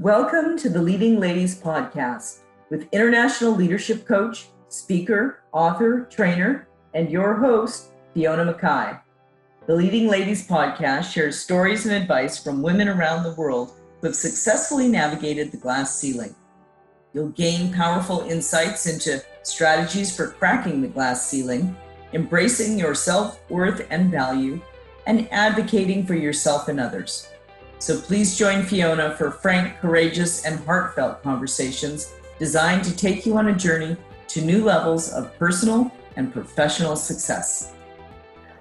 Welcome to the Leading Ladies Podcast with international leadership coach, speaker, author, trainer, and your host, Fiona Mackay. The Leading Ladies Podcast shares stories and advice from women around the world who have successfully navigated the glass ceiling. You'll gain powerful insights into strategies for cracking the glass ceiling, embracing your self worth and value, and advocating for yourself and others. So please join Fiona for frank, courageous, and heartfelt conversations designed to take you on a journey to new levels of personal and professional success.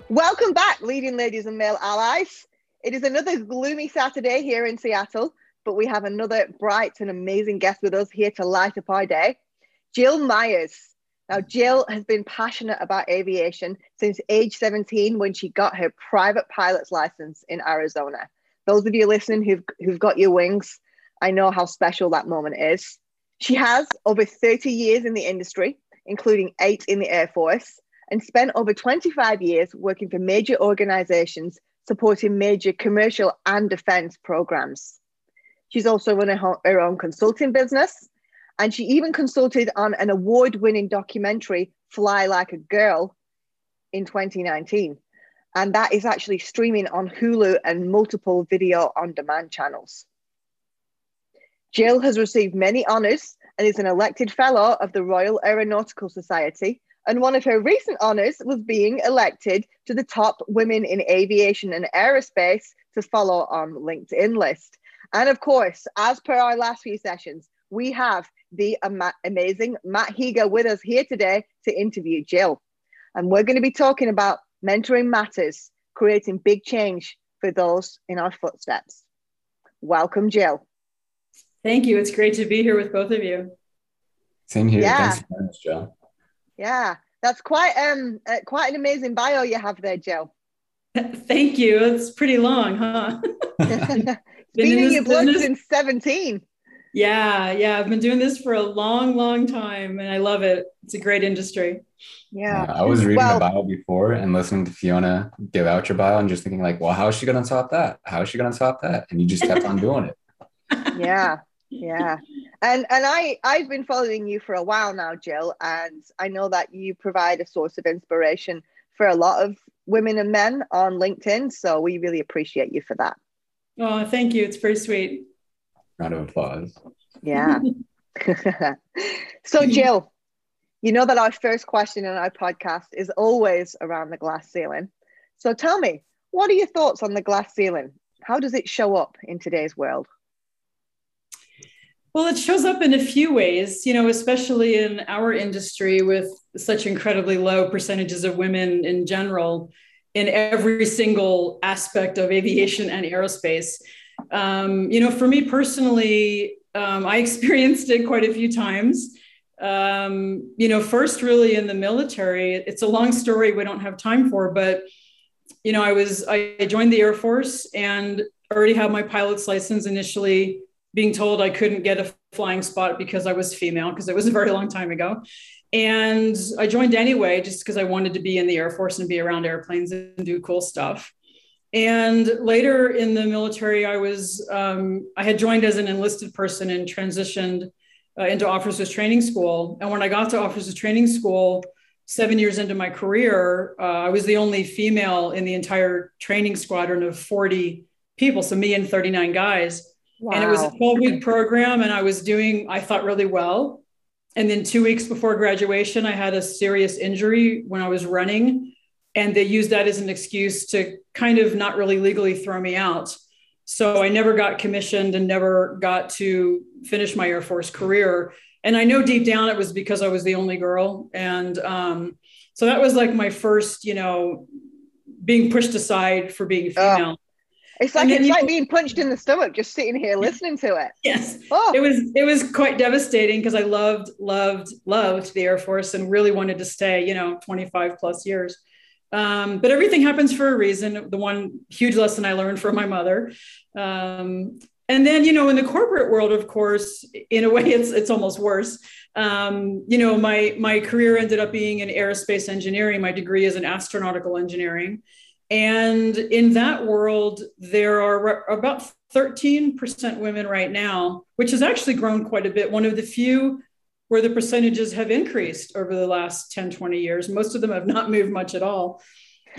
Welcome back, leading ladies and male allies. It is another gloomy Saturday here in Seattle, but we have another bright and amazing guest with us here to light up our day, Jill Myers. Now, Jill has been passionate about aviation since age 17 when she got her private pilot's license in Arizona those of you listening who've, who've got your wings, I know how special that moment is. She has over 30 years in the industry, including eight in the Air Force, and spent over 25 years working for major organizations supporting major commercial and defense programs. She's also run her own consulting business, and she even consulted on an award winning documentary, Fly Like a Girl, in 2019 and that is actually streaming on Hulu and multiple video on demand channels. Jill has received many honours and is an elected fellow of the Royal Aeronautical Society. And one of her recent honours was being elected to the top women in aviation and aerospace to follow on LinkedIn list. And of course, as per our last few sessions, we have the ama- amazing Matt Higa with us here today to interview Jill. And we're going to be talking about Mentoring matters, creating big change for those in our footsteps. Welcome, Jill. Thank you. It's great to be here with both of you. Same here. Yeah. Thanks for much, Jill. Yeah, that's quite um uh, quite an amazing bio you have there, Jill. Thank you. It's pretty long, huh? been, been in, in your blood since 17. Yeah, yeah. I've been doing this for a long, long time and I love it. It's a great industry. Yeah. I was reading well, the bio before and listening to Fiona give out your bio and just thinking like, well, how is she gonna top that? How is she gonna top that? And you just kept on doing it. Yeah. Yeah. And and I I've been following you for a while now, Jill, and I know that you provide a source of inspiration for a lot of women and men on LinkedIn. So we really appreciate you for that. Oh, thank you. It's very sweet. Round of applause. Yeah. so, Jill, you know that our first question in our podcast is always around the glass ceiling. So, tell me, what are your thoughts on the glass ceiling? How does it show up in today's world? Well, it shows up in a few ways, you know, especially in our industry with such incredibly low percentages of women in general in every single aspect of aviation and aerospace. Um, you know, for me personally, um, I experienced it quite a few times. Um, you know, first really in the military. It's a long story we don't have time for, but you know, I was I joined the Air Force and already had my pilot's license initially being told I couldn't get a flying spot because I was female because it was a very long time ago. And I joined anyway just because I wanted to be in the Air Force and be around airplanes and do cool stuff. And later in the military, I was um, I had joined as an enlisted person and transitioned uh, into officers training school. And when I got to officers training school, seven years into my career, uh, I was the only female in the entire training squadron of 40 people. So me and 39 guys. Wow. And it was a 12 week program, and I was doing, I thought, really well. And then two weeks before graduation, I had a serious injury when I was running and they used that as an excuse to kind of not really legally throw me out. So I never got commissioned and never got to finish my Air Force career. And I know deep down it was because I was the only girl. And um, so that was like my first, you know, being pushed aside for being female. It's like it's like being punched in the stomach just sitting here listening to it. Yes. Oh. It was it was quite devastating because I loved, loved, loved the Air Force and really wanted to stay, you know, 25 plus years. Um, but everything happens for a reason. The one huge lesson I learned from my mother. Um, and then, you know, in the corporate world, of course, in a way, it's it's almost worse. Um, you know, my my career ended up being in aerospace engineering. My degree is in astronautical engineering, and in that world, there are about 13% women right now, which has actually grown quite a bit. One of the few where the percentages have increased over the last 10, 20 years. Most of them have not moved much at all.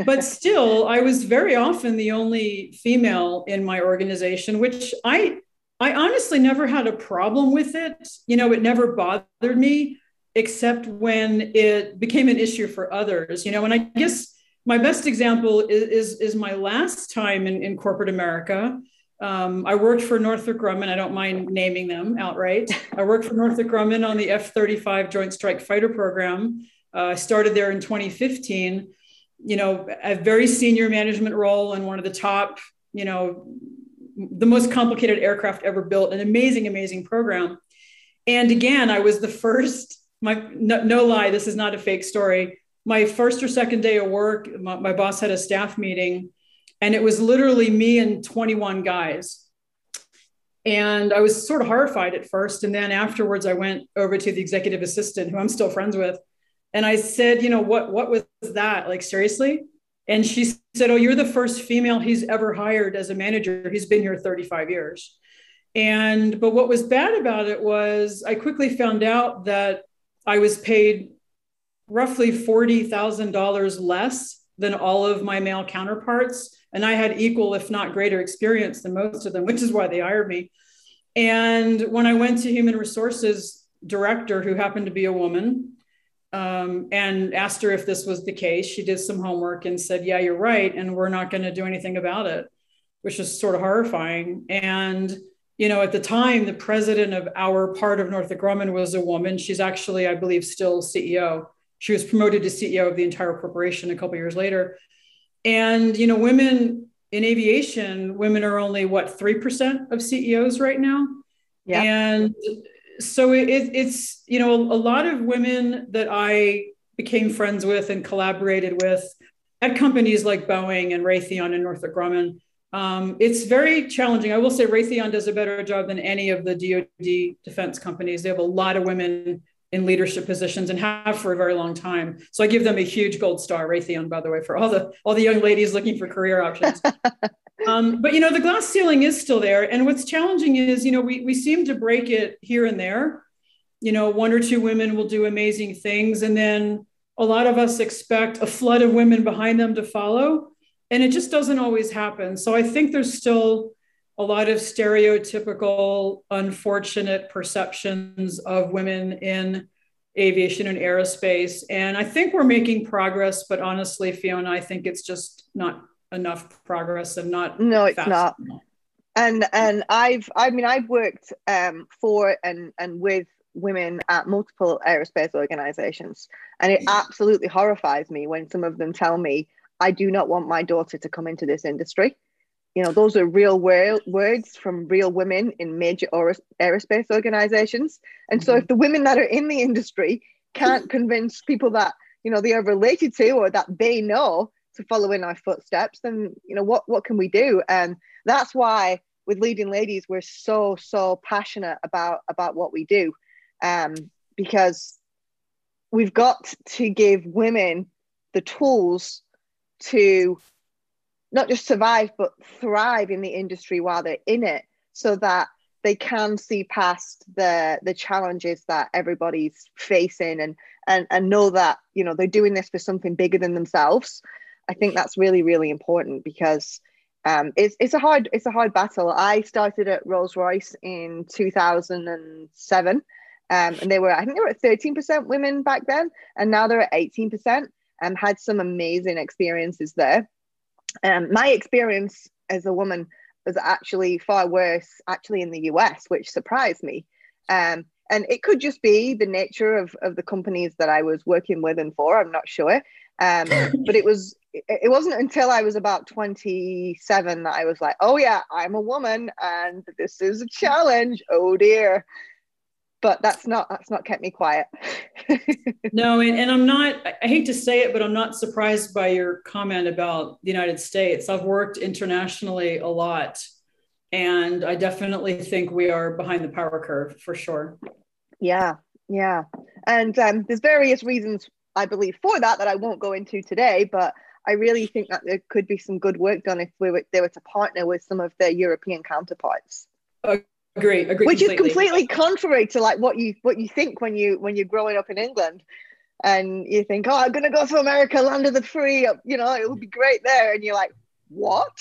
But still, I was very often the only female in my organization, which I I honestly never had a problem with it. You know, it never bothered me, except when it became an issue for others. You know, and I guess my best example is is, is my last time in, in corporate America. Um, I worked for Northrop Grumman. I don't mind naming them outright. I worked for Northrop Grumman on the F 35 Joint Strike Fighter program. Uh, I started there in 2015. You know, a very senior management role in one of the top, you know, the most complicated aircraft ever built, an amazing, amazing program. And again, I was the first, my no, no lie, this is not a fake story. My first or second day of work, my, my boss had a staff meeting and it was literally me and 21 guys. And I was sort of horrified at first. And then afterwards, I went over to the executive assistant, who I'm still friends with. And I said, you know, what, what was that? Like, seriously? And she said, oh, you're the first female he's ever hired as a manager. He's been here 35 years. And, but what was bad about it was I quickly found out that I was paid roughly $40,000 less than all of my male counterparts and I had equal, if not greater, experience than most of them, which is why they hired me. And when I went to human resources director, who happened to be a woman, um, and asked her if this was the case, she did some homework and said, "Yeah, you're right, and we're not going to do anything about it," which is sort of horrifying. And you know, at the time, the president of our part of Northrop Grumman was a woman. She's actually, I believe, still CEO. She was promoted to CEO of the entire corporation a couple years later. And you know, women in aviation, women are only what three percent of CEOs right now. Yeah. And so it, it's you know a lot of women that I became friends with and collaborated with at companies like Boeing and Raytheon and Northrop Grumman. Um, it's very challenging. I will say Raytheon does a better job than any of the DoD defense companies. They have a lot of women in leadership positions and have for a very long time. So I give them a huge gold star, Raytheon, by the way, for all the all the young ladies looking for career options. um, but you know, the glass ceiling is still there, and what's challenging is you know we we seem to break it here and there. You know, one or two women will do amazing things, and then a lot of us expect a flood of women behind them to follow, and it just doesn't always happen. So I think there's still a lot of stereotypical, unfortunate perceptions of women in aviation and aerospace. And I think we're making progress, but honestly, Fiona, I think it's just not enough progress and not no, it's not. Enough. And and I've I mean I've worked um, for and and with women at multiple aerospace organizations, and it absolutely horrifies me when some of them tell me I do not want my daughter to come into this industry you know those are real wor- words from real women in major aerospace organizations. And so mm-hmm. if the women that are in the industry can't convince people that you know they are related to or that they know to follow in our footsteps then you know what what can we do? And that's why with leading ladies we're so so passionate about about what we do. Um because we've got to give women the tools to not just survive but thrive in the industry while they're in it so that they can see past the the challenges that everybody's facing and and and know that you know they're doing this for something bigger than themselves i think that's really really important because um, it's it's a hard it's a hard battle. I started at Rolls Royce in 2007, um, and they were I think they were at 13 percent women back then, and now they're at 18 percent. And had some amazing experiences there. Um, my experience as a woman was actually far worse, actually in the US, which surprised me. Um, and it could just be the nature of, of the companies that I was working with and for. I'm not sure. Um, but it was it wasn't until I was about 27 that I was like, oh yeah, I'm a woman and this is a challenge. Oh dear but that's not that's not kept me quiet. No and, and i'm not i hate to say it but i'm not surprised by your comment about the united states. I've worked internationally a lot and i definitely think we are behind the power curve for sure. Yeah yeah. And um, there's various reasons i believe for that that i won't go into today but I really think that there could be some good work done if we were, they were to partner with some of their European counterparts. Agree, agree. Which completely. is completely contrary to like what you what you think when you when you're growing up in England, and you think, oh, I'm gonna go to America, land of the free, you know, it would be great there, and you're like, what?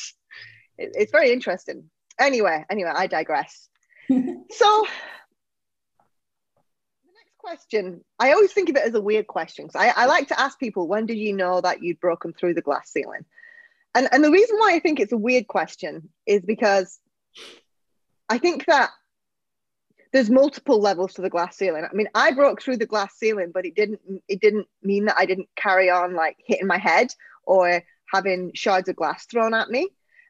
It, it's very interesting. Anyway, anyway, I digress. so the next question. I always think of it as a weird question because I, I, like to ask people, when did you know that you'd broken through the glass ceiling? And, and the reason why I think it's a weird question is because I think that there's multiple levels to the glass ceiling. I mean, I broke through the glass ceiling, but it didn't it didn't mean that I didn't carry on like hitting my head or having shards of glass thrown at me.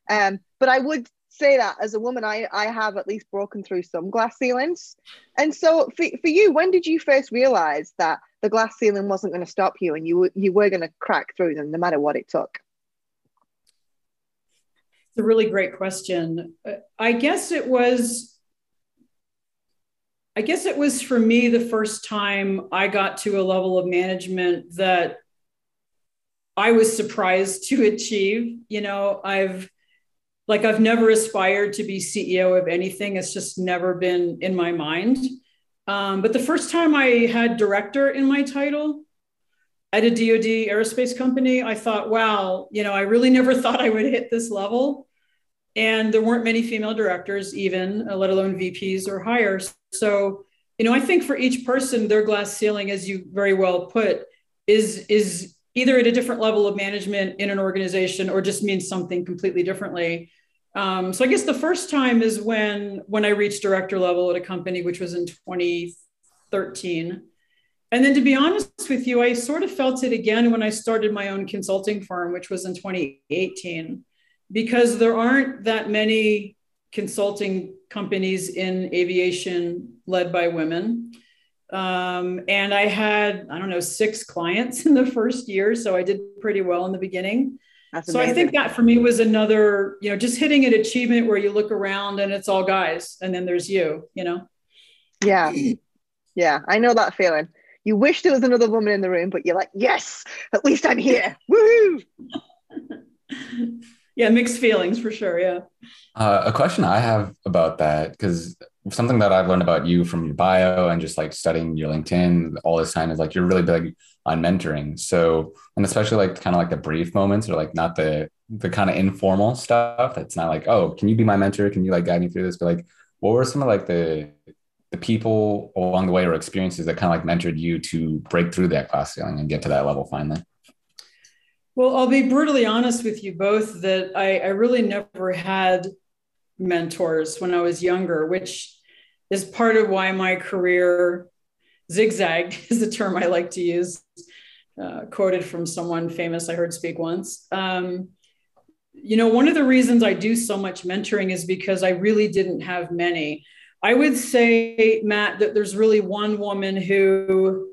Um, but I would say that as a woman, I, I have at least broken through some glass ceilings. And so for, for you, when did you first realize that the glass ceiling wasn't going to stop you and you, you were going to crack through them no matter what it took? It's a really great question. Uh, I guess it was I guess it was for me the first time I got to a level of management that I was surprised to achieve. You know, I've like I've never aspired to be CEO of anything. It's just never been in my mind. Um, but the first time I had director in my title at a DoD aerospace company, I thought, wow, you know, I really never thought I would hit this level. And there weren't many female directors, even, uh, let alone VPs or higher. So, you know, I think for each person, their glass ceiling, as you very well put, is is either at a different level of management in an organization or just means something completely differently. Um, so I guess the first time is when when I reached director level at a company, which was in 2013. And then to be honest with you, I sort of felt it again when I started my own consulting firm, which was in 2018, because there aren't that many consulting companies in aviation led by women. Um, and I had, I don't know, six clients in the first year. So I did pretty well in the beginning. That's so I think that for me was another, you know, just hitting an achievement where you look around and it's all guys and then there's you, you know? Yeah. Yeah. I know that feeling. You wish there was another woman in the room, but you're like, yes, at least I'm here. Woohoo. yeah. Mixed feelings for sure. Yeah. Uh, a question I have about that, because something that I've learned about you from your bio and just like studying your LinkedIn all this time is like you're really big on mentoring. So, and especially like kind of like the brief moments or like not the the kind of informal stuff that's not like, oh, can you be my mentor? Can you like guide me through this? But like, what were some of like the the people along the way or experiences that kind of like mentored you to break through that glass ceiling and get to that level finally? Well, I'll be brutally honest with you both that I, I really never had mentors when I was younger, which is part of why my career zigzagged is the term I like to use, uh, quoted from someone famous I heard speak once. Um, you know, one of the reasons I do so much mentoring is because I really didn't have many. I would say, Matt, that there's really one woman who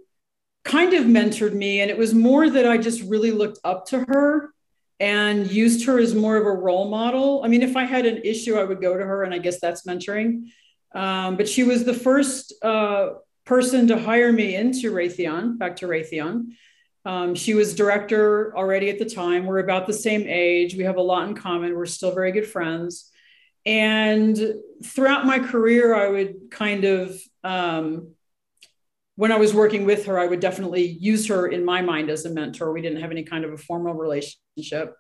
kind of mentored me, and it was more that I just really looked up to her and used her as more of a role model. I mean, if I had an issue, I would go to her, and I guess that's mentoring. Um, but she was the first uh, person to hire me into Raytheon, back to Raytheon. Um, she was director already at the time. We're about the same age. We have a lot in common. We're still very good friends. And throughout my career, I would kind of, um, when I was working with her, I would definitely use her in my mind as a mentor. We didn't have any kind of a formal relationship.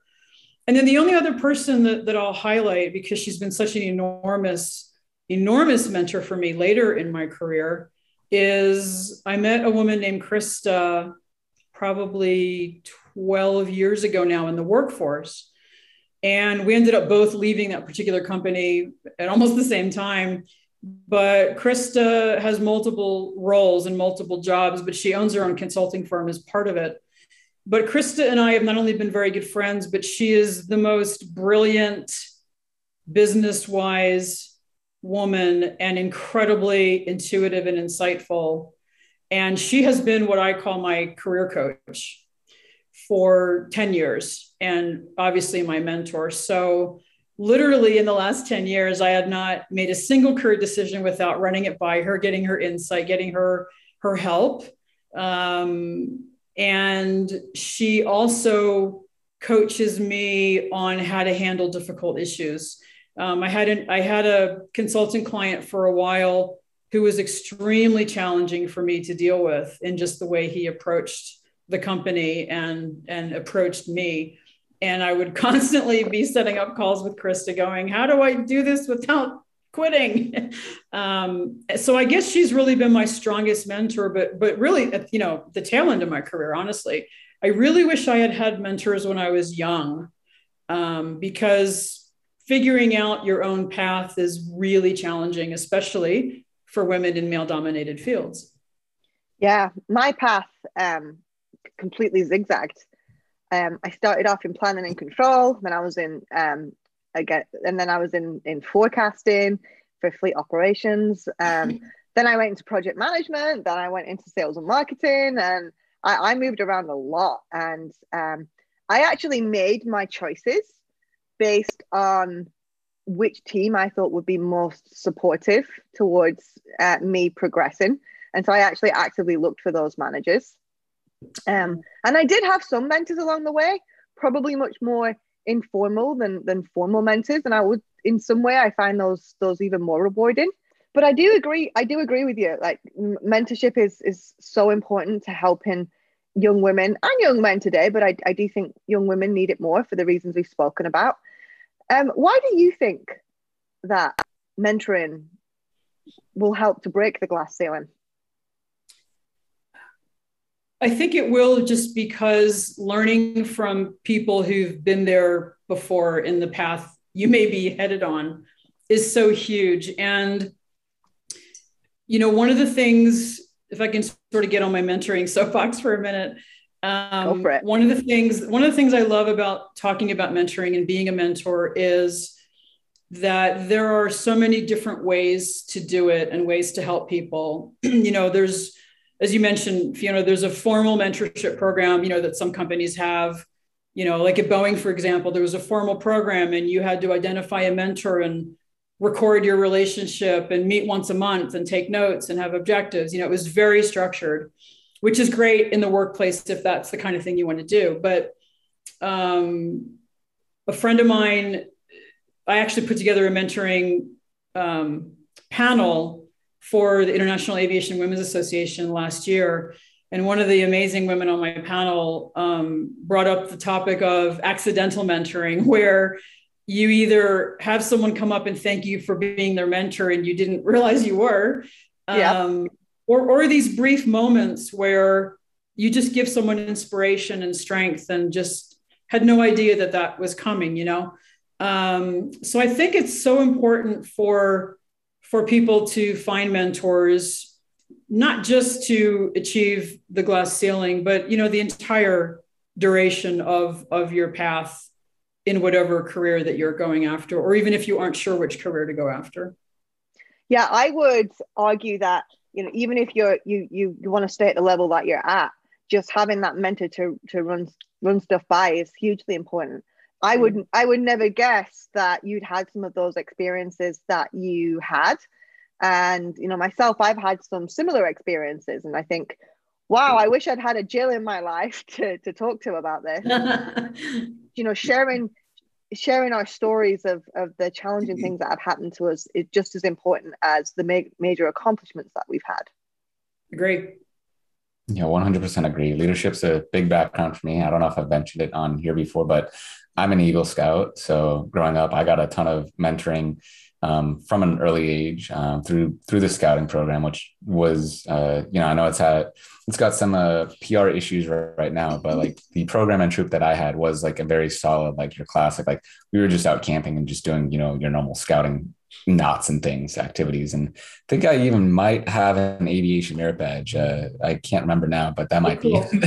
And then the only other person that, that I'll highlight, because she's been such an enormous enormous mentor for me later in my career is I met a woman named Krista probably 12 years ago now in the workforce. And we ended up both leaving that particular company at almost the same time. But Krista has multiple roles and multiple jobs, but she owns her own consulting firm as part of it. But Krista and I have not only been very good friends, but she is the most brilliant, business wise, woman and incredibly intuitive and insightful. And she has been what I call my career coach for 10 years and obviously my mentor. So, literally, in the last 10 years, I had not made a single career decision without running it by her, getting her insight, getting her her help. Um, and she also coaches me on how to handle difficult issues. Um, I had an, I had a consultant client for a while who was extremely challenging for me to deal with in just the way he approached the company and and approached me. And I would constantly be setting up calls with Krista, going, "How do I do this without quitting?" um, so I guess she's really been my strongest mentor. But but really, you know, the tail end of my career, honestly, I really wish I had had mentors when I was young, um, because figuring out your own path is really challenging, especially for women in male dominated fields. Yeah, my path um, completely zigzagged. Um, I started off in planning and control, then I was in um, again, and then I was in in forecasting for fleet operations. Um, then I went into project management. Then I went into sales and marketing, and I, I moved around a lot. And um, I actually made my choices based on which team I thought would be most supportive towards uh, me progressing. And so I actually actively looked for those managers. Um, and I did have some mentors along the way, probably much more informal than, than formal mentors. And I would, in some way, I find those those even more rewarding. But I do agree. I do agree with you. Like mentorship is is so important to helping young women and young men today. But I, I do think young women need it more for the reasons we've spoken about. Um, why do you think that mentoring will help to break the glass ceiling? I think it will just because learning from people who've been there before in the path you may be headed on is so huge. And, you know, one of the things, if I can sort of get on my mentoring soapbox for a minute, um, one of the things, one of the things I love about talking about mentoring and being a mentor is that there are so many different ways to do it and ways to help people. you know, there's, as you mentioned, Fiona, there's a formal mentorship program, you know, that some companies have. You know, like at Boeing, for example, there was a formal program and you had to identify a mentor and record your relationship and meet once a month and take notes and have objectives. You know, it was very structured which is great in the workplace if that's the kind of thing you want to do. But um, a friend of mine, I actually put together a mentoring um, panel for the International Aviation Women's Association last year. And one of the amazing women on my panel um, brought up the topic of accidental mentoring, where you either have someone come up and thank you for being their mentor and you didn't realize you were, yeah. um, or, or these brief moments where you just give someone inspiration and strength and just had no idea that that was coming you know um, so i think it's so important for for people to find mentors not just to achieve the glass ceiling but you know the entire duration of of your path in whatever career that you're going after or even if you aren't sure which career to go after. Yeah i would argue that you know even if you're you you, you want to stay at the level that you're at just having that mentor to to run run stuff by is hugely important i mm. would i would never guess that you'd had some of those experiences that you had and you know myself i've had some similar experiences and i think wow i wish i'd had a jill in my life to, to talk to about this you know sharing sharing our stories of, of the challenging mm-hmm. things that have happened to us is just as important as the ma- major accomplishments that we've had. Agree. Yeah, 100% agree. Leadership's a big background for me. I don't know if I've mentioned it on here before, but I'm an Eagle Scout. So growing up, I got a ton of mentoring um, from an early age um, through through the scouting program, which was uh, you know I know it's had it's got some uh, PR issues right, right, now, but like the program and troop that I had was like a very solid like your classic like we were just out camping and just doing you know your normal scouting knots and things activities and I think I even might have an aviation merit badge. Uh, I can't remember now, but that might cool. be.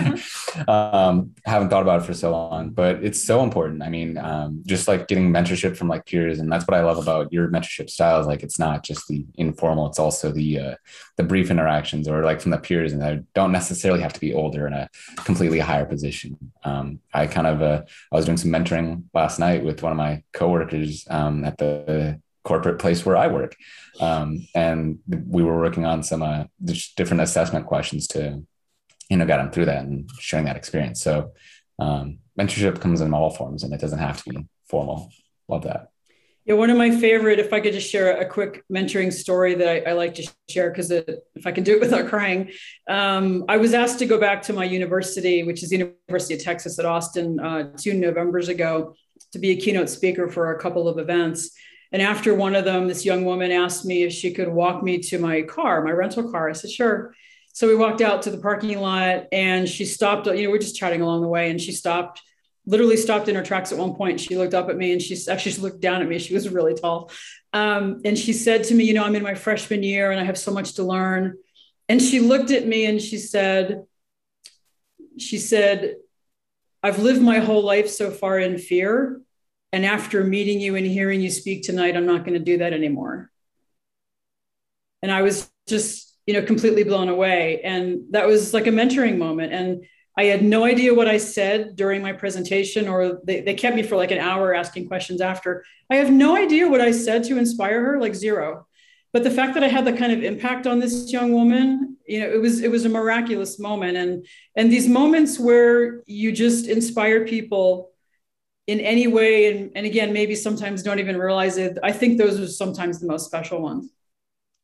um, haven't thought about it for so long, but it's so important. I mean, um, just like getting mentorship from like peers, and that's what I love about your mentorship styles. Like, it's not just the informal; it's also the uh, the brief interactions, or like from the peers, and I don't necessarily have to be older in a completely higher position. Um, I kind of uh, I was doing some mentoring last night with one of my coworkers um, at the corporate place where I work. Um, and we were working on some uh, different assessment questions to, you know, get them through that and sharing that experience. So um, mentorship comes in all forms and it doesn't have to be formal. Love that. Yeah, one of my favorite, if I could just share a quick mentoring story that I, I like to share, because if I can do it without crying, um, I was asked to go back to my university, which is the University of Texas at Austin, uh, two Novembers ago, to be a keynote speaker for a couple of events. And after one of them, this young woman asked me if she could walk me to my car, my rental car. I said, sure. So we walked out to the parking lot and she stopped, you know, we're just chatting along the way and she stopped literally stopped in her tracks at one point. She looked up at me and she actually she looked down at me. She was really tall. Um, and she said to me, You know, I'm in my freshman year and I have so much to learn. And she looked at me and she said, She said, I've lived my whole life so far in fear. And after meeting you and hearing you speak tonight, I'm not going to do that anymore. And I was just, you know, completely blown away. And that was like a mentoring moment. And I had no idea what I said during my presentation, or they, they kept me for like an hour asking questions after. I have no idea what I said to inspire her, like zero. But the fact that I had the kind of impact on this young woman, you know, it was it was a miraculous moment. And and these moments where you just inspire people in any way, and, and again, maybe sometimes don't even realize it. I think those are sometimes the most special ones.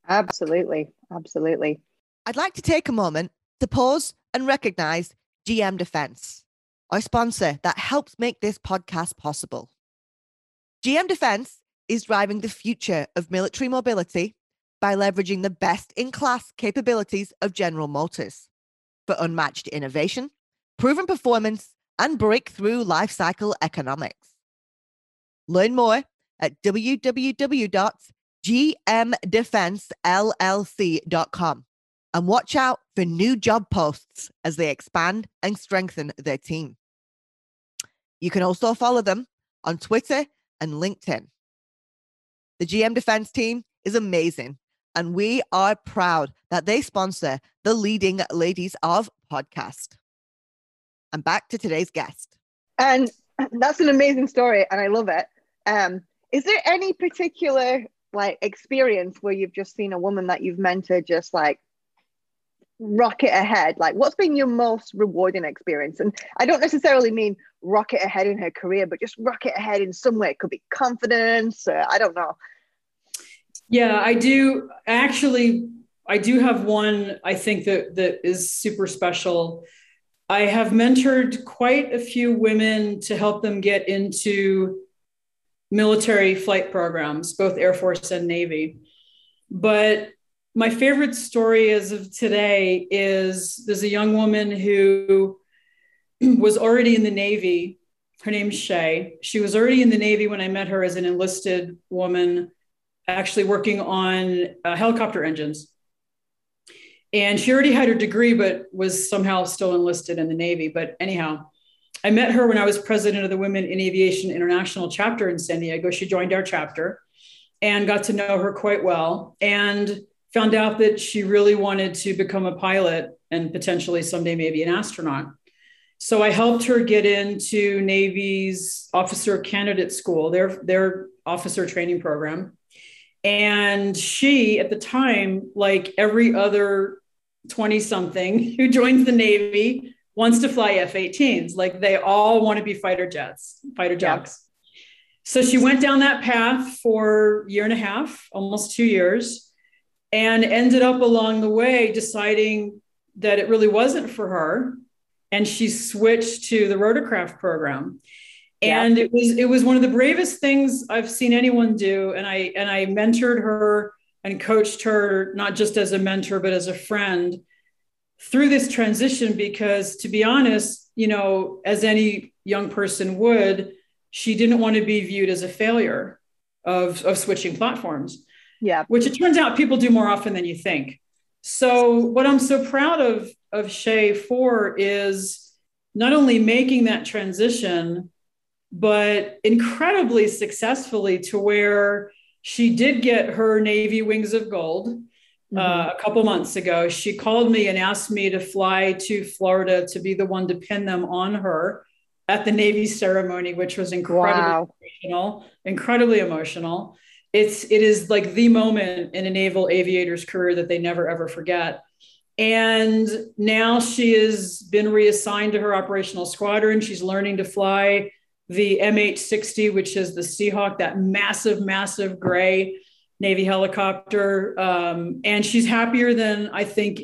Absolutely. Absolutely. I'd like to take a moment to pause and recognize GM Defense, our sponsor that helps make this podcast possible. GM Defense is driving the future of military mobility by leveraging the best in class capabilities of General Motors for unmatched innovation, proven performance, and breakthrough lifecycle economics. Learn more at www.gmdefensellc.com and watch out for new job posts as they expand and strengthen their team. You can also follow them on Twitter and LinkedIn. The GM Defense team is amazing, and we are proud that they sponsor the Leading Ladies of podcast. And back to today's guest. And that's an amazing story, and I love it. Um, is there any particular like experience where you've just seen a woman that you've mentored just like rocket ahead? Like what's been your most rewarding experience? And i don't necessarily mean rocket ahead in her career but just rocket ahead in some way. It could be confidence uh, i don't know. Yeah i do. Actually i do have one i think that that is super special i have mentored quite a few women to help them get into military flight programs both air force and navy but my favorite story as of today is there's a young woman who was already in the Navy. Her name's Shay. She was already in the Navy when I met her as an enlisted woman, actually working on uh, helicopter engines. And she already had her degree, but was somehow still enlisted in the Navy. But anyhow, I met her when I was president of the Women in Aviation International chapter in San Diego. She joined our chapter and got to know her quite well. And found out that she really wanted to become a pilot and potentially someday maybe an astronaut. So I helped her get into Navy's officer candidate school, their, their officer training program. And she, at the time, like every other 20 something who joins the Navy, wants to fly F 18s. Like they all want to be fighter jets, fighter jets. Yeah. So she went down that path for a year and a half, almost two years and ended up along the way deciding that it really wasn't for her and she switched to the rotorcraft program and it was it was one of the bravest things i've seen anyone do and i and i mentored her and coached her not just as a mentor but as a friend through this transition because to be honest you know as any young person would she didn't want to be viewed as a failure of, of switching platforms yeah. Which it turns out people do more often than you think. So what I'm so proud of of Shay for is not only making that transition, but incredibly successfully to where she did get her Navy Wings of Gold uh, mm-hmm. a couple months ago. She called me and asked me to fly to Florida to be the one to pin them on her at the Navy ceremony, which was incredibly wow. emotional, incredibly emotional it's it is like the moment in a naval aviator's career that they never ever forget And now she has been reassigned to her operational squadron. She's learning to fly the MH60, which is the Seahawk, that massive, massive gray Navy helicopter. Um, and she's happier than I think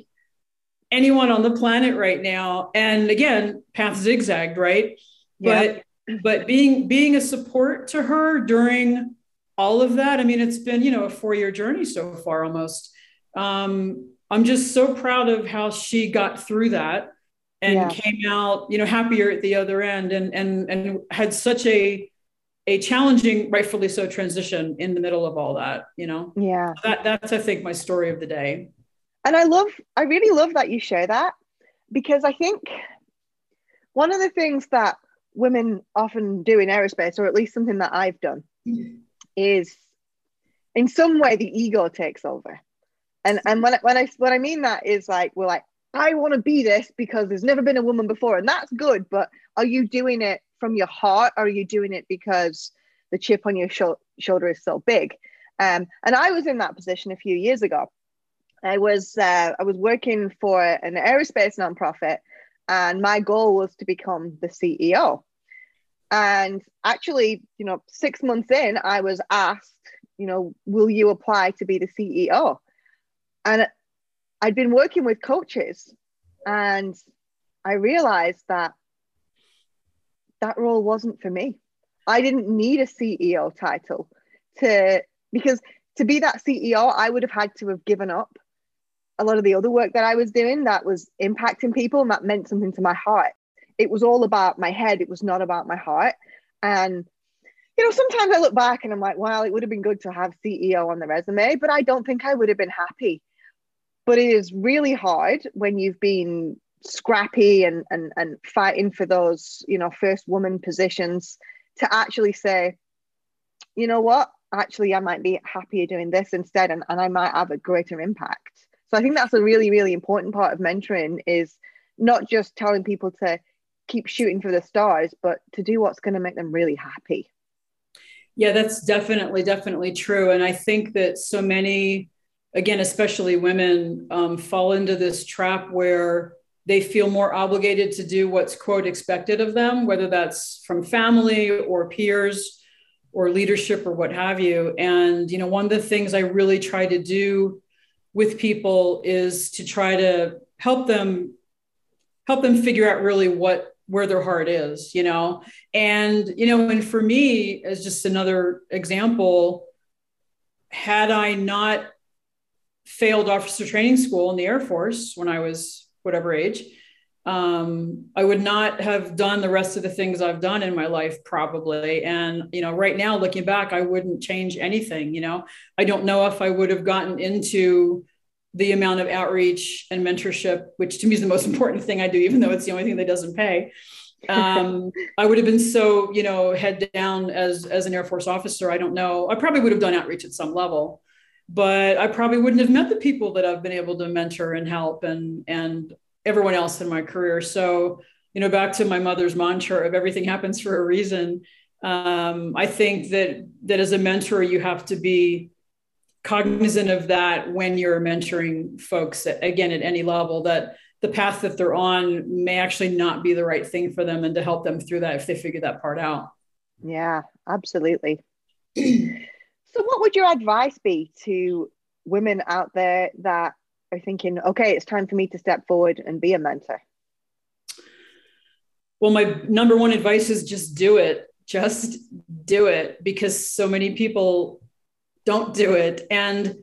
anyone on the planet right now. And again, path zigzagged, right? But but being being a support to her during all of that, I mean, it's been, you know, a four-year journey so far almost. Um, I'm just so proud of how she got through that and yeah. came out, you know, happier at the other end and and and had such a a challenging, rightfully so, transition in the middle of all that, you know? Yeah. That that's I think my story of the day. And I love, I really love that you share that because I think one of the things that women often do in aerospace, or at least something that I've done, mm-hmm. is in some way the ego takes over and and when I, when I when I mean that is like we're like I want to be this because there's never been a woman before, and that's good. But are you doing it from your heart, or are you doing it because the chip on your sh- shoulder is so big? Um, and I was in that position a few years ago. I was uh, I was working for an aerospace nonprofit, and my goal was to become the CEO. And actually, you know, six months in, I was asked, you know, will you apply to be the CEO? And I'd been working with coaches and I realized that that role wasn't for me. I didn't need a CEO title to because to be that CEO, I would have had to have given up a lot of the other work that I was doing that was impacting people and that meant something to my heart. It was all about my head, it was not about my heart. And you know, sometimes I look back and I'm like, well, it would have been good to have CEO on the resume, but I don't think I would have been happy but it is really hard when you've been scrappy and and and fighting for those you know first woman positions to actually say you know what? Actually i might be happier doing this instead and, and i might have a greater impact. So i think that's a really really important part of mentoring is not just telling people to keep shooting for the stars but to do what's going to make them really happy. Yeah that's definitely definitely true. And i think that so many again, especially women, um, fall into this trap where they feel more obligated to do what's quote expected of them, whether that's from family or peers or leadership or what have you. And you know, one of the things I really try to do with people is to try to help them help them figure out really what where their heart is, you know. And you know, and for me, as just another example, had I not failed officer training school in the Air Force when I was whatever age, um, I would not have done the rest of the things I've done in my life probably. And, you know, right now looking back, I wouldn't change anything. You know, I don't know if I would have gotten into the amount of outreach and mentorship, which to me is the most important thing I do, even though it's the only thing that doesn't pay. um, I would have been so, you know, head down as as an Air Force officer. I don't know. I probably would have done outreach at some level, but I probably wouldn't have met the people that I've been able to mentor and help and and everyone else in my career. So, you know, back to my mother's mantra of everything happens for a reason. Um, I think that that as a mentor, you have to be cognizant of that when you're mentoring folks again at any level that the path that they're on may actually not be the right thing for them and to help them through that if they figure that part out. Yeah, absolutely. So, what would your advice be to women out there that are thinking, okay, it's time for me to step forward and be a mentor? Well, my number one advice is just do it. Just do it because so many people don't do it. And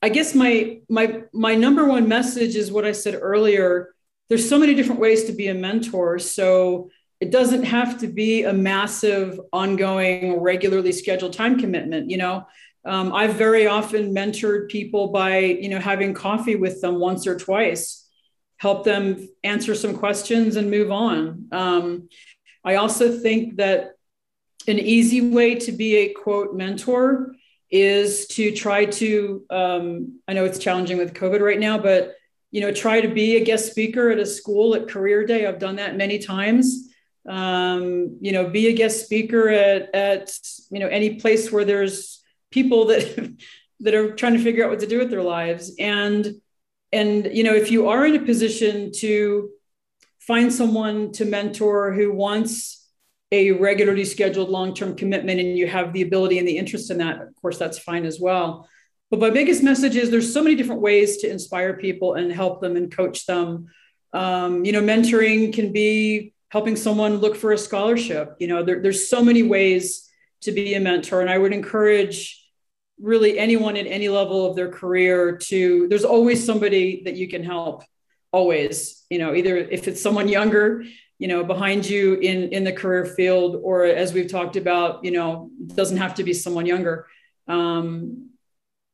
I guess my my my number one message is what I said earlier. There's so many different ways to be a mentor. So it doesn't have to be a massive ongoing regularly scheduled time commitment you know? Um, i've very often mentored people by you know having coffee with them once or twice help them answer some questions and move on. Um, i also think that an easy way to be a quote mentor is to try to um, i know it's challenging with covid right now but you know try to be a guest speaker at a school at career day. I've done that many times um, you know, be a guest speaker at, at, you know, any place where there's people that, that are trying to figure out what to do with their lives. And and you know if you are in a position to find someone to mentor who wants a regularly scheduled long-term commitment and you have the ability and the interest in that of course that's fine as well but my biggest message is there's so many different ways to inspire people and help them and coach them um, you know mentoring can be helping someone look for a scholarship. You know there, there's so many ways to be a mentor and i would encourage really anyone at any level of their career to there's always somebody that you can help always you know either if it's someone younger you know behind you in in the career field or as we've talked about you know doesn't have to be someone younger. Um,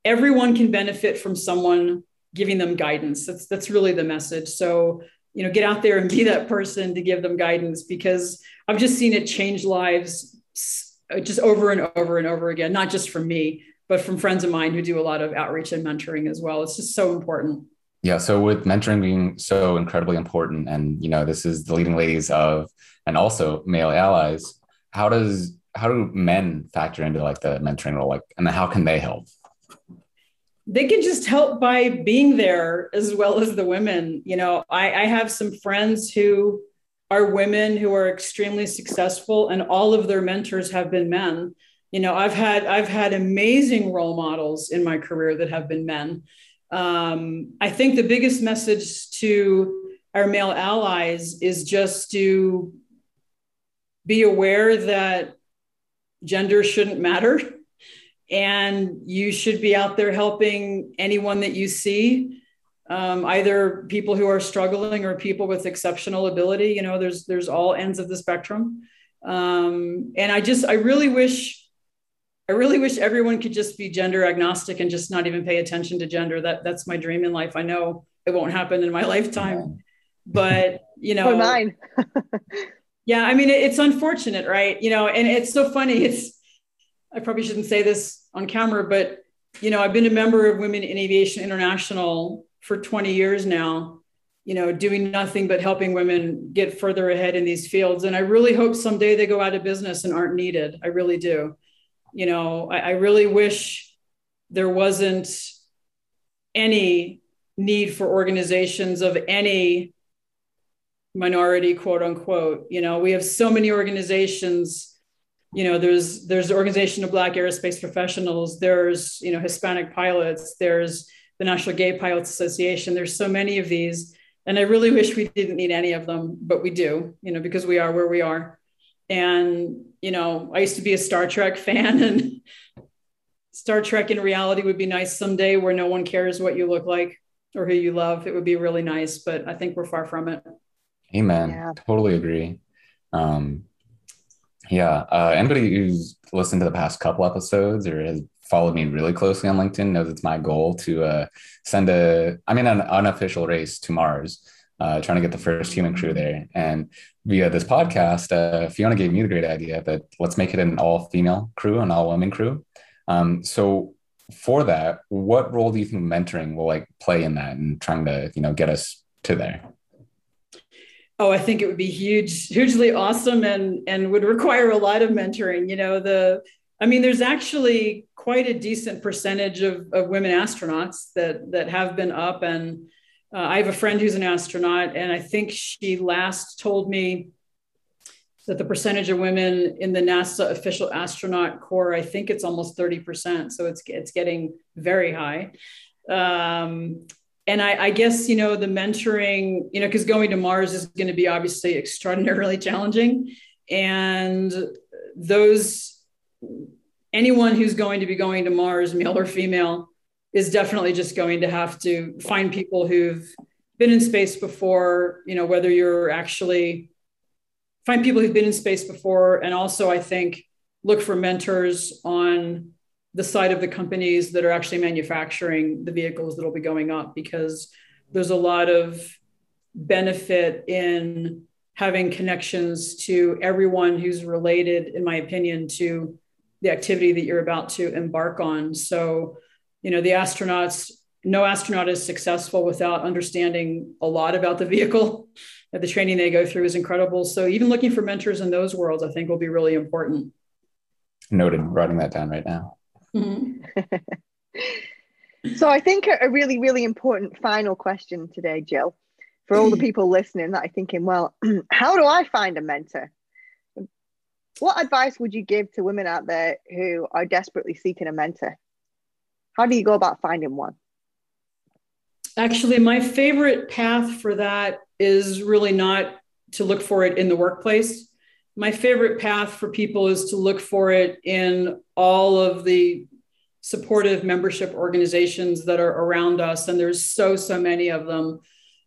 everyone can benefit from someone giving them guidance. That's that's really the message. So you know get out there and be that person to give them guidance because i've just seen it change lives uh, just over and over and over again not just for me but from friends of mine who do a lot of outreach and mentoring as well. It's just so important. Yeah. So with mentoring being so incredibly important, and you know, this is the leading ladies of, and also male allies. How does how do men factor into like the mentoring role? Like, and how can they help? They can just help by being there as well as the women. You know, I, I have some friends who are women who are extremely successful, and all of their mentors have been men. You know i've had i've had amazing role models in my career that have been men. Um, i think the biggest message to our male allies is just to be aware that gender shouldn't matter and you should be out there helping anyone that you see um, either people who are struggling or people with exceptional ability you know there's there's all ends of the spectrum um, and i just i really wish I really wish everyone could just be gender agnostic and just not even pay attention to gender. That that's my dream in life. I know it won't happen in my lifetime, but you know, mine. yeah, I mean, it, it's unfortunate, right? You know, and it's so funny. It's I probably shouldn't say this on camera, but you know, I've been a member of Women in Aviation International for 20 years now. You know, doing nothing but helping women get further ahead in these fields, and I really hope someday they go out of business and aren't needed. I really do you know, I, I really wish there wasn't any need for organizations of any minority quote unquote you know we have so many organizations you know there's there's the organization of black aerospace professionals there's you know hispanic pilots there's the national gay pilots association there's so many of these and i really wish we didn't need any of them but we do you know because we are where we are and, you know, I used to be a Star Trek fan, and Star Trek in reality would be nice someday where no one cares what you look like or who you love. It would be really nice, but I think we're far from it. Amen. Yeah. Totally agree. Um, yeah. Uh, anybody who's listened to the past couple episodes or has followed me really closely on LinkedIn knows it's my goal to uh, send a, I mean, an unofficial race to Mars uh, trying to get the first human crew there. And via this podcast, uh, Fiona gave me the great idea that let's make it an all female crew, an all women crew. Um, so for that, what role do you think mentoring will like play in that and trying to, you know, get us to there? Oh, I think it would be huge, hugely awesome and and would require a lot of mentoring. You know, the I mean, there's actually quite a decent percentage of, of women astronauts that that have been up and uh, I have a friend who's an astronaut, and I think she last told me that the percentage of women in the NASA official astronaut corps, I think it's almost 30%. So it's, it's getting very high. Um, and I, I, guess, you know, the mentoring, you know, because going to Mars is going to be obviously extraordinarily challenging. And those, anyone who's going to be going to Mars, male or female, is definitely just going to have to find people who've been in space before, you know, whether you're actually find people who've been in space before. And also, I think, look for mentors on the side of the companies that are actually manufacturing the vehicles that'll be going up because there's a lot of benefit in having connections to everyone who's related, in my opinion, to the activity that you're about to embark on. So, you know the astronauts no astronaut is successful without understanding a lot about the vehicle. The training they go through is incredible. So even looking for mentors in those worlds i think will be really important. Noted. Writing that down right now mm-hmm. So I think a really, really important final question today, Jill, for all the people listening that are thinking, well, how do I find a mentor? What advice would you give to women out there who are desperately seeking a mentor? How do you go about finding one? Actually, my favorite path for that is really not to look for it in the workplace. My favorite path for people is to look for it in all of the supportive membership organizations that are around us. And there's so, so many of them.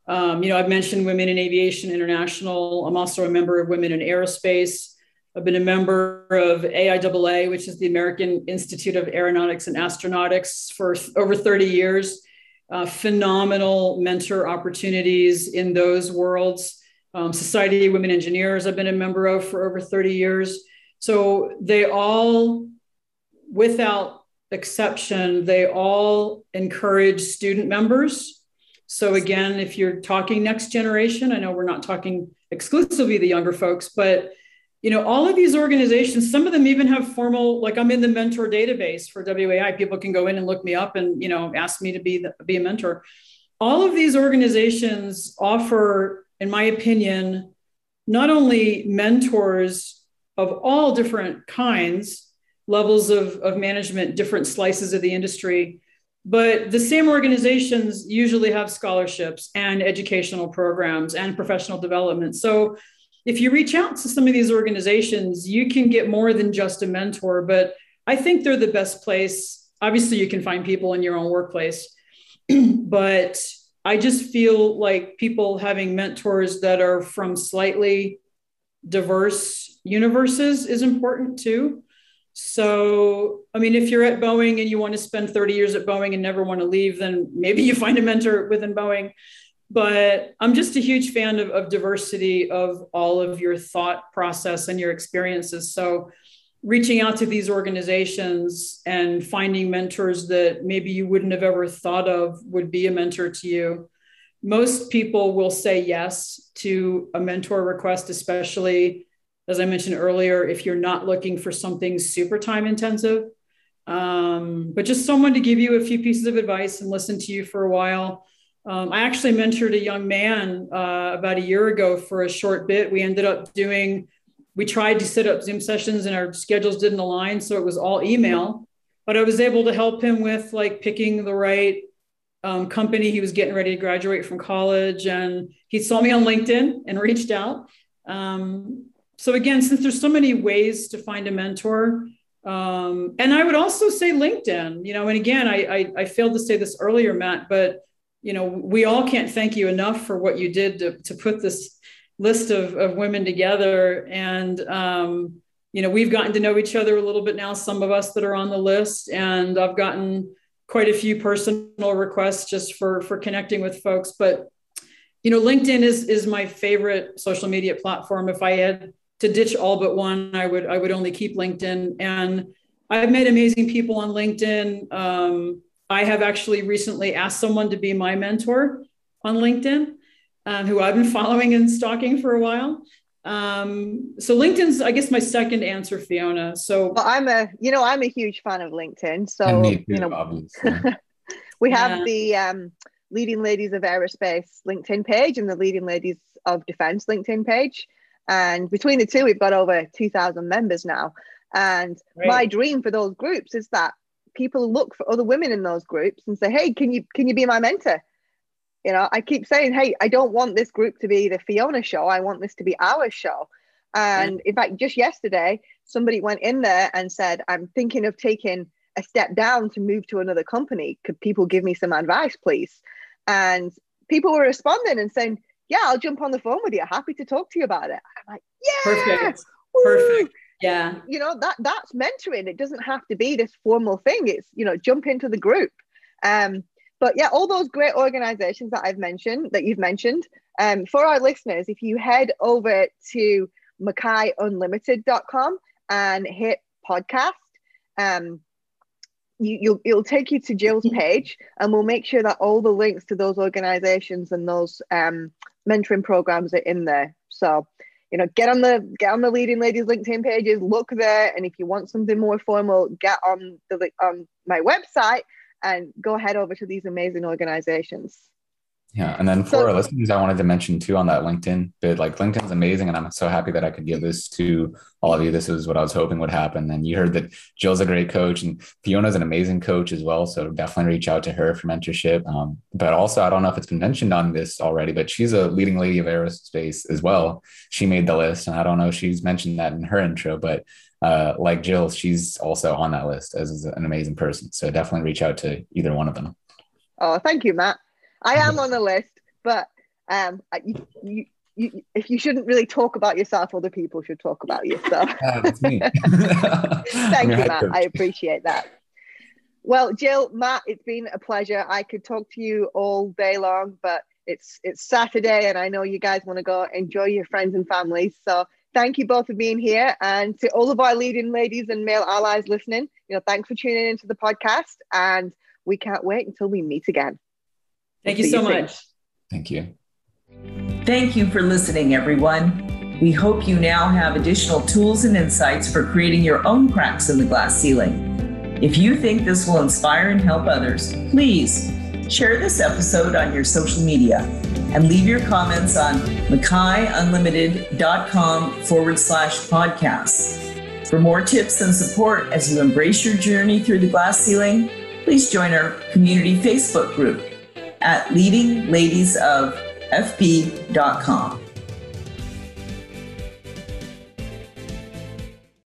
Um, you know, I've mentioned Women in Aviation International. I'm also a member of Women in Aerospace. I've been a member of AIAA, which is the American Institute of Aeronautics and Astronautics, for over 30 years. Uh, phenomenal mentor opportunities in those worlds. Um, Society of Women Engineers, I've been a member of for over 30 years. So they all, without exception, they all encourage student members. So again, if you're talking next generation, I know we're not talking exclusively the younger folks, but you know, all of these organizations, some of them even have formal, like I'm in the mentor database for WAI. People can go in and look me up and, you know, ask me to be, the, be a mentor. All of these organizations offer, in my opinion, not only mentors of all different kinds, levels of, of management, different slices of the industry, but the same organizations usually have scholarships and educational programs and professional development. So if you reach out to some of these organizations, you can get more than just a mentor, but I think they're the best place. Obviously, you can find people in your own workplace, but I just feel like people having mentors that are from slightly diverse universes is important too. So, I mean, if you're at Boeing and you want to spend 30 years at Boeing and never want to leave, then maybe you find a mentor within Boeing but I'm just a huge fan of, of diversity of all of your thought process and your experiences. So reaching out to these organizations and finding mentors that maybe you wouldn't have ever thought of would be a mentor to you. Most people will say yes to a mentor request, especially as I mentioned earlier, if you're not looking for something super time intensive, um, but just someone to give you a few pieces of advice and listen to you for a while um, I actually mentored a young man uh, about a year ago for a short bit. We ended up doing, we tried to set up Zoom sessions and our schedules didn't align. So it was all email, but I was able to help him with like picking the right um, company. He was getting ready to graduate from college and he saw me on LinkedIn and reached out. Um, so again, since there's so many ways to find a mentor, um, and I would also say LinkedIn, you know, and again, I, I, I failed to say this earlier, Matt, but you know, we all can't thank you enough for what you did to, to put this list of, of women together. And, um, you know, we've gotten to know each other a little bit now, some of us that are on the list. And I've gotten quite a few personal requests just for, for connecting with folks. But, you know, LinkedIn is, is my favorite social media platform. If I had to ditch all but one, I would, I would only keep LinkedIn. And I've met amazing people on LinkedIn. Um, I have actually recently asked someone to be my mentor on LinkedIn, um, who I've been following and stalking for a while. Um, so LinkedIn's, I guess, my second answer, Fiona. So well, I'm a, you know, I'm a huge fan of LinkedIn. So too, you know, we have yeah. the um, leading ladies of aerospace LinkedIn page and the leading ladies of defense LinkedIn page. And between the two, we've got over 2,000 members now. And Great. my dream for those groups is that people look for other women in those groups and say, "Hey, can you can you be my mentor?" You know, I keep saying, "Hey, I don't want this group to be the Fiona show. I want this to be our show." And yeah. in fact, just yesterday, somebody went in there and said, "I'm thinking of taking a step down to move to another company. Could people give me some advice, please?" And people were responding and saying, "Yeah, I'll jump on the phone with you. Happy to talk to you about it." I'm like, "Yeah, perfect, Woo! perfect." yeah you know that that's mentoring it doesn't have to be this formal thing it's you know jump into the group um but yeah all those great organizations that i've mentioned that you've mentioned um for our listeners if you head over to mackayunlimited.com and hit podcast um you, you'll, it'll take you to Jill's page, and we'll make sure that all the links to those organizations and those um, mentoring programs are in there. So you know, get on the get on the leading ladies LinkedIn pages, look there, and if you want something more formal, get on the on my website and go head over to these amazing organizations. Yeah. And then for so, our listeners, I wanted to mention too on that LinkedIn bid, like LinkedIn's amazing. And I'm so happy that I could give this to all of you. This is what I was hoping would happen. And you heard that Jill's a great coach and Fiona's an amazing coach as well. So definitely reach out to her for mentorship. Um, but also, I don't know if it's been mentioned on this already, but she's a leading lady of aerospace as well. She made the list. And I don't know if she's mentioned that in her intro, but uh, like Jill, she's also on that list as an amazing person. So definitely reach out to either one of them. Oh, thank you, Matt. I am on the list, but um, you, you, you, if you shouldn't really talk about yourself, other people should talk about you. So yeah, that's me. Thank you, Matt. I appreciate that. Well, Jill, Matt, it's been a pleasure. I could talk to you all day long, but it's it's Saturday, and I know you guys want to go enjoy your friends and families. So thank you both for being here, and to all of our leading ladies and male allies listening, you know, thanks for tuning into the podcast, and we can't wait until we meet again. Thank you so much. Thank you. Thank you for listening, everyone. We hope you now have additional tools and insights for creating your own cracks in the glass ceiling. If you think this will inspire and help others, please share this episode on your social media and leave your comments on MckayUnlimited.com forward slash podcasts. For more tips and support as you embrace your journey through the glass ceiling, please join our community Facebook group at leadingladiesofhb.com.